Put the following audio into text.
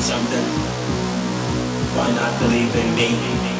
something. Why not believe in me?